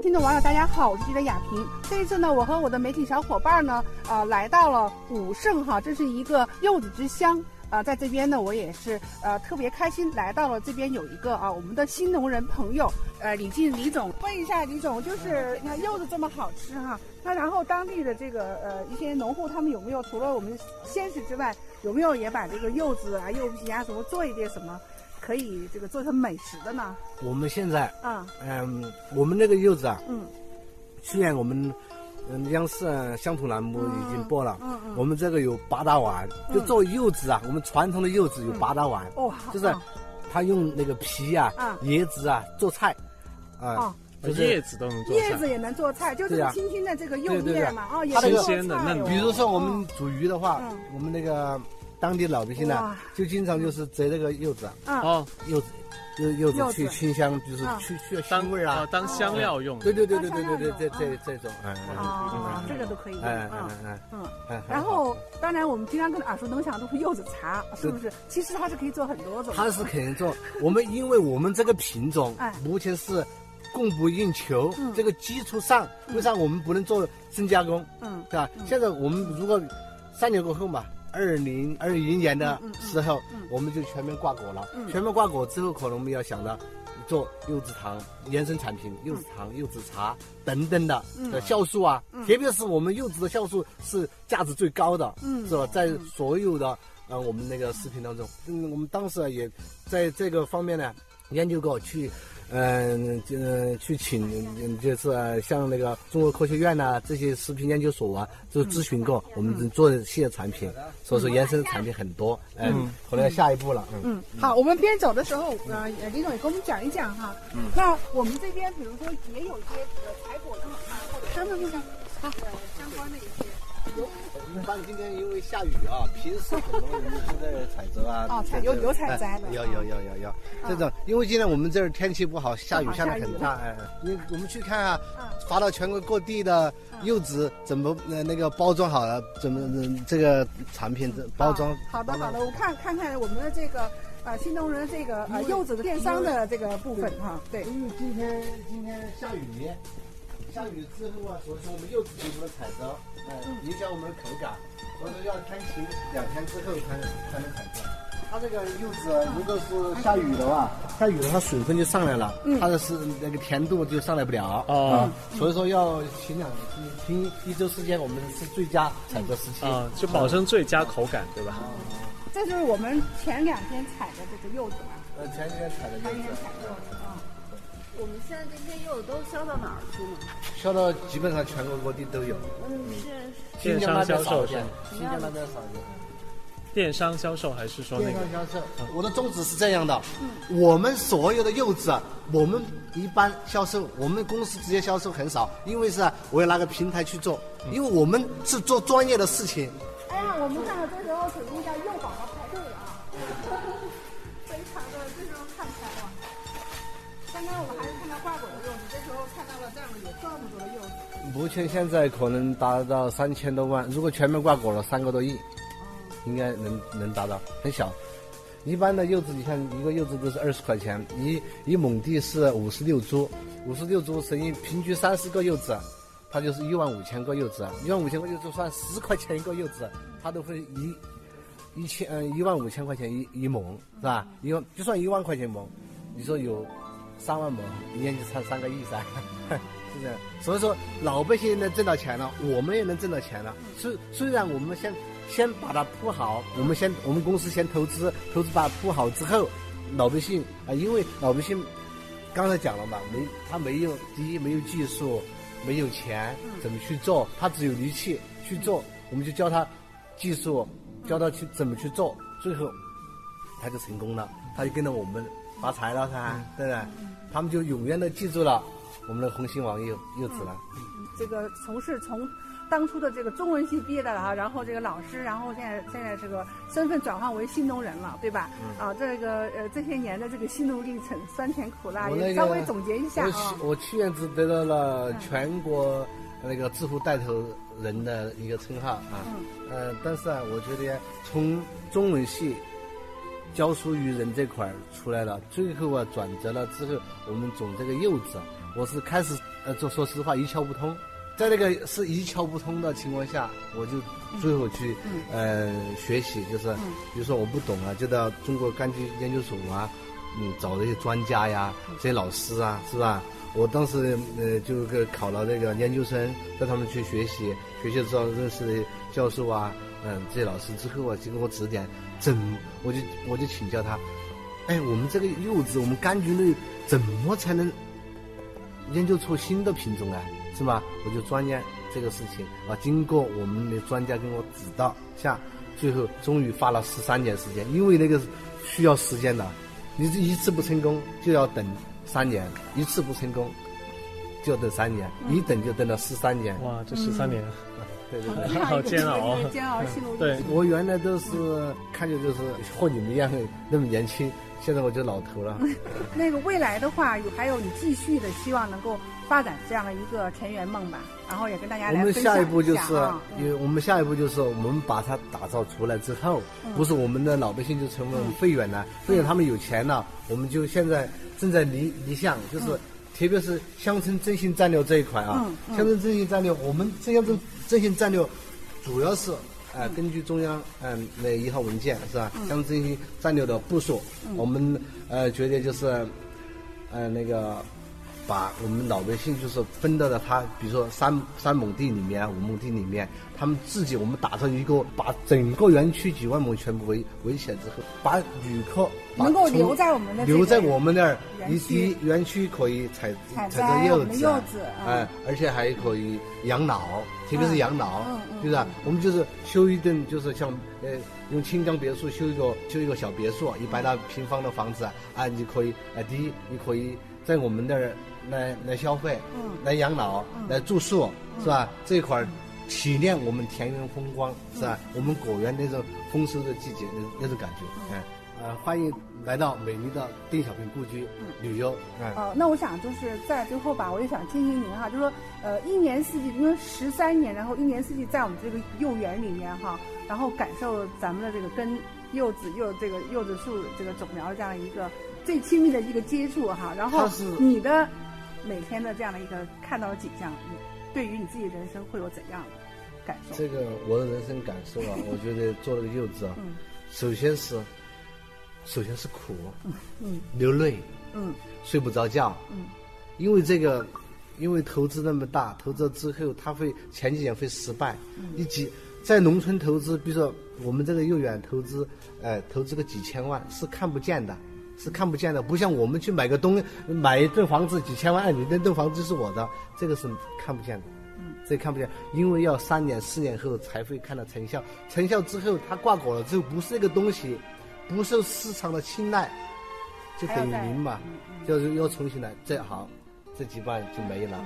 听众网友，大家好，我是记者雅萍。这一次呢，我和我的媒体小伙伴呢，呃，来到了武胜哈，这是一个柚子之乡。啊，在这边呢，我也是呃特别开心，来到了这边有一个啊，我们的新农人朋友，呃，李进李总，问一下李总，就是你看柚子这么好吃哈，那然后当地的这个呃一些农户他们有没有除了我们鲜食之外，有没有也把这个柚子啊、柚皮啊什么做一点什么？可以这个做成美食的呢？我们现在啊，嗯，我们那个柚子啊，嗯，去年我们嗯央视乡土栏目已经播了，嗯嗯，我们这个有八大碗，就做柚子啊，我们传统的柚子有八大碗，哦，就是他用那个皮啊、椰子啊做菜，啊，就是叶子都能做，叶子也能做菜，就是轻轻的这个柚叶嘛，哦，也新鲜的嫩。比如说我们煮鱼的话，我们那个。当地老百姓呢，就经常就是摘这个柚子，啊，柚子，柚柚子去清香，就是去去香味啊，当香料用。对对对对对对对，这这这种，啊，这个都可以用，嗯嗯嗯。然后，当然我们经常跟耳熟能详都是柚子茶，是不是？其实它是可以做很多种。它是可以做，我们因为我们这个品种，目前是供不应求，这个基础上，为啥我们不能做深加工？嗯，对吧？现在我们如果三年过后嘛。二零二一年的时候，我们就全面挂果了。全面挂果之后，可能我们要想到做柚子糖延伸产品、柚子糖、柚子茶等等的的酵素啊。特别是我们柚子的酵素是价值最高的，是吧？在所有的呃我们那个食品当中，嗯，我们当时也在这个方面呢研究过去。嗯，嗯，去请就是像那个中国科学院呐，这些食品研究所啊，就咨询过，我们做新的产品，所以说延伸的产品很多，嗯，可能要下一步了，嗯。好，我们边走的时候，呃，李总也跟我们讲一讲哈。嗯。那我们这边，比如说也有一些呃采果的啊，或者相关的呃相关的一些。一般今天因为下雨啊，平时很多人都在采摘啊。哦，采有有采摘的。有有有有有，这种因为今天我们这儿天气不好，下雨下的很大，哎，你我们去看啊，发到全国各地的柚子怎么呃那个包装好了，怎么这个产品的包装。好的好的，我看看看我们的这个呃新农人这个呃柚子的电商的这个部分哈，对。因为今天今天下雨。下雨之后啊，所以说我们柚子就不能采摘，嗯，影响我们的口感，所以说要天晴两天之后才才能采摘。它这个柚子如果是下雨的话，下雨了它水分就上来了，它的是那个甜度就上来不了啊，所以说要晴两晴一周时间，我们是最佳采摘时期啊，就保证最佳口感，对吧？这就是我们前两天采的这个柚子嘛。呃，前几天采的柚子。前几天采的柚子啊。我们现在这些柚子都销到哪儿去呢？销到基本上全国各地都有。嗯，是电商销售，新疆那边少一点。电商销售还是说？电商销售。我的宗旨是这样的：我们所有的柚子，我们一般销售，我们公司直接销售很少，因为是我要拿个平台去做，因为我们是做专业的事情。哎呀，我们看到这时候肯定叫柚宝宝排队啊，刚刚我们还是看到挂果的柚子，这时候看到了这样的有这么多的柚子。目前现在可能达到三千多万，如果全面挂果了，三个多亿，应该能能达到。很小，一般的柚子，你看一个柚子都是二十块钱，一一亩地是五十六株，五十六株乘以平均三十个柚子，它就是一万五千个柚子，一万五千个柚子算十块钱一个柚子，它都会一一千嗯一万五千块钱一一亩是吧？一万就算一万块钱亩，你说有。三万亩，一年就差三个亿噻，是这样。所以说，老百姓能挣到钱了，我们也能挣到钱了。虽虽然我们先先把它铺好，我们先我们公司先投资，投资把它铺好之后，老百姓啊，因为老百姓刚才讲了嘛，没他没有第一没有技术，没有钱，怎么去做？他只有力气去做，我们就教他技术，教他去怎么去做，最后他就成功了，他就跟着我们。发财了噻，对不对？他们就永远的记住了我们的红星王柚柚子了。这个从事从当初的这个中文系毕业的哈，然后这个老师，然后现在现在这个身份转换为新农人了，对吧？啊，这个呃这些年的这个心路历程，酸甜苦辣，也稍微总结一下啊。我去年只得到了全国那个致富带头人的一个称号啊。嗯。呃，但是啊，我觉得从中文系。教书育人这块儿出来了，最后啊转折了之后，我们种这个柚子，我是开始呃，做说实话一窍不通，在那个是一窍不通的情况下，我就最后去呃学习，就是比如说我不懂啊，就到中国柑橘研究所啊，嗯，找这些专家呀，这些老师啊，是吧？我当时呃就个考了那个研究生，带他们去学习，学习之后认识的教授啊，嗯，这些老师之后啊，经过我指点，怎我就我就请教他，哎，我们这个柚子，我们柑橘类怎么才能研究出新的品种啊，是吧？我就钻研这个事情啊，经过我们的专家跟我指导下，最后终于花了十三年时间，因为那个需要时间的，你这一次不成功就要等。三年一次不成功，就等三年，一等就等了十三年。哇，这十三年，对对对，好 煎熬，煎熬心路对我原来都是看着就是和你们一样那么年轻，现在我就老头了。那个未来的话，有还有你继续的希望能够发展这样的一个田园梦吧，然后也跟大家来我们下一步就是，因为我们下一步就是我们把它打造出来之后，不是我们的老百姓就成为会员了，会员他们有钱了，我们就现在。正在离离项，就是特别是乡村振兴战略这一块啊。乡村振兴战略，我们这乡村振兴战略主要是呃根据中央嗯那一号文件是吧？乡村振兴战略的部署，我们呃觉得就是呃那个。把我们老百姓就是分到了他，比如说三三亩地里面、五亩地里面，他们自己我们打造一个，把整个园区几万亩全部围围起来之后，把旅客能够留在我们的留在我们那儿，一一园区可以采采摘柚子，柚子，哎，而且还可以养老，特别是养老，是不是？我们就是修一顿，就是像呃用清江别墅修一个修一个小别墅，一百来平方的房子啊，你可以啊第一你可以在我们那儿。来来消费，嗯来养老，来住宿，是吧？这一块儿体验我们田园风光，是吧？我们果园那种丰收的季节那那种感觉，嗯，呃，欢迎来到美丽的邓小平故居旅游，嗯。哦，那我想就是在最后吧，我也想提醒您哈，就是说，呃，一年四季，因为十三年，然后一年四季在我们这个幼园里面哈，然后感受咱们的这个跟柚子柚这个柚子树这个种苗这样一个最亲密的一个接触哈，然后你的。每天的这样的一个看到的景象，你对于你自己人生会有怎样的感受？这个我的人生感受啊，我觉得做了个柚子啊，首先是，首先是苦，嗯，流泪，嗯，睡不着觉，嗯，因为这个，因为投资那么大，投资之后他会前几年会失败，你几在农村投资，比如说我们这个幼园投资，哎，投资个几千万是看不见的。是看不见的，不像我们去买个东，买一栋房子几千万，你那栋房子是我的，这个是看不见的，嗯，这看不见，因为要三年四年后才会看到成效，成效之后它挂果了之后不是那个东西，不受市场的青睐，就等于零嘛，就是又重新来，这好，这几万就没了，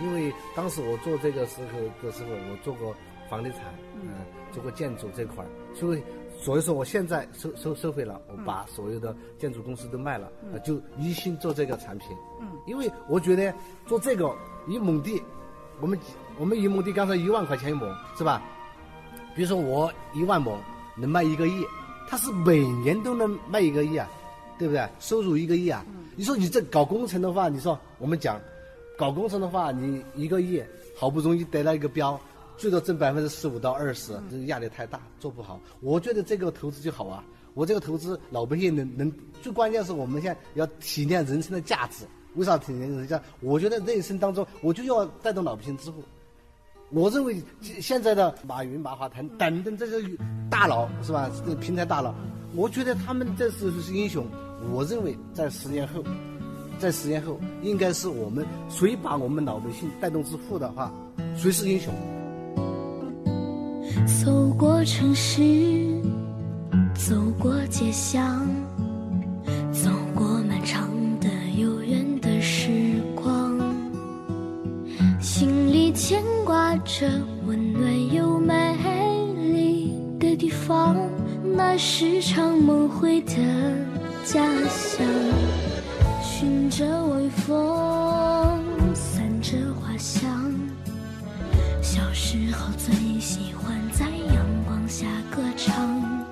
因为当时我做这个时候的时候，我做过房地产，嗯，做过建筑这块儿，所以。所以说，我现在收收收回了，我把所有的建筑公司都卖了，就一心做这个产品。嗯，因为我觉得做这个一亩地，我们我们一亩地刚才一万块钱一亩，是吧？比如说我一万亩能卖一个亿，他是每年都能卖一个亿啊，对不对？收入一个亿啊。你说你这搞工程的话，你说我们讲搞工程的话，你一个亿好不容易得了一个标。最多挣百分之十五到二十，这压力太大，做不好。我觉得这个投资就好啊，我这个投资老百姓能能，最关键是我们现在要体验人生的价值。为啥体验人生价？我觉得人生当中我就要带动老百姓致富。我认为现在的马云、马化腾等等这些大佬是吧？这平台大佬，我觉得他们这是是英雄。我认为在十年后，在十年后，应该是我们谁把我们老百姓带动致富的话，谁是英雄？走过城市，走过街巷，是常梦回的家乡。寻着微风，散着花香，小时候最喜欢在阳光。下歌唱，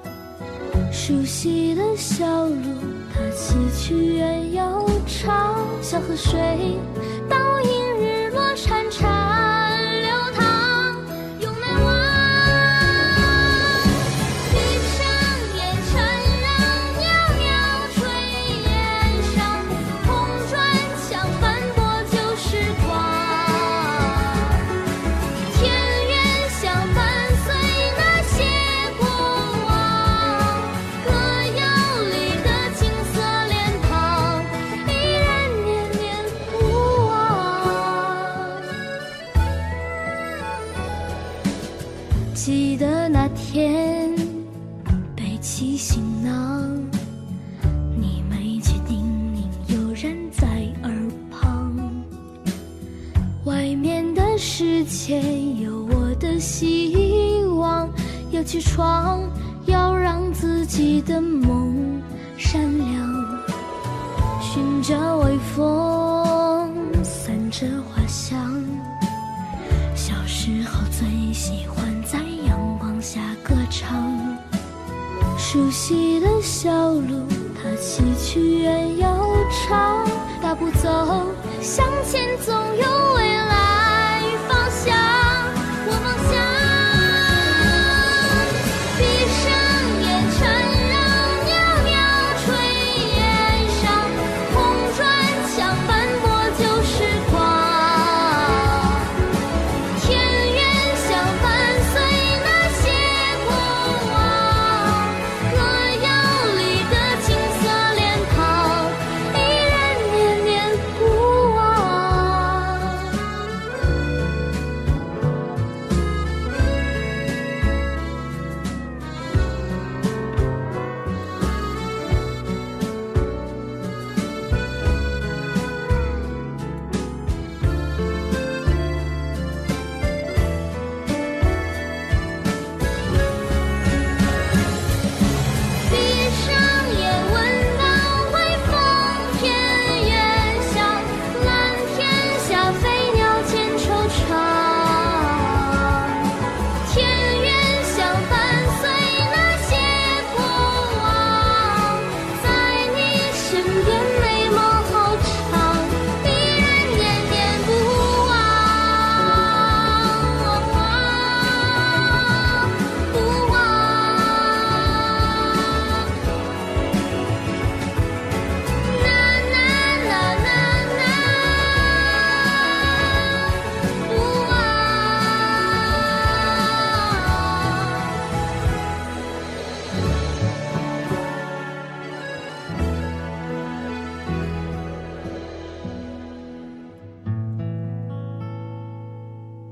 熟悉的小路，它崎岖远又长，小河水。倒映日落潺潺天背起行囊，你没去叮咛，有人在耳旁。外面的世界有我的希望，要去闯，要让自己的梦闪亮。寻着微风，散着花香。小时候最喜欢在熟悉的小路，它崎岖远又长，大步走向前总有未来。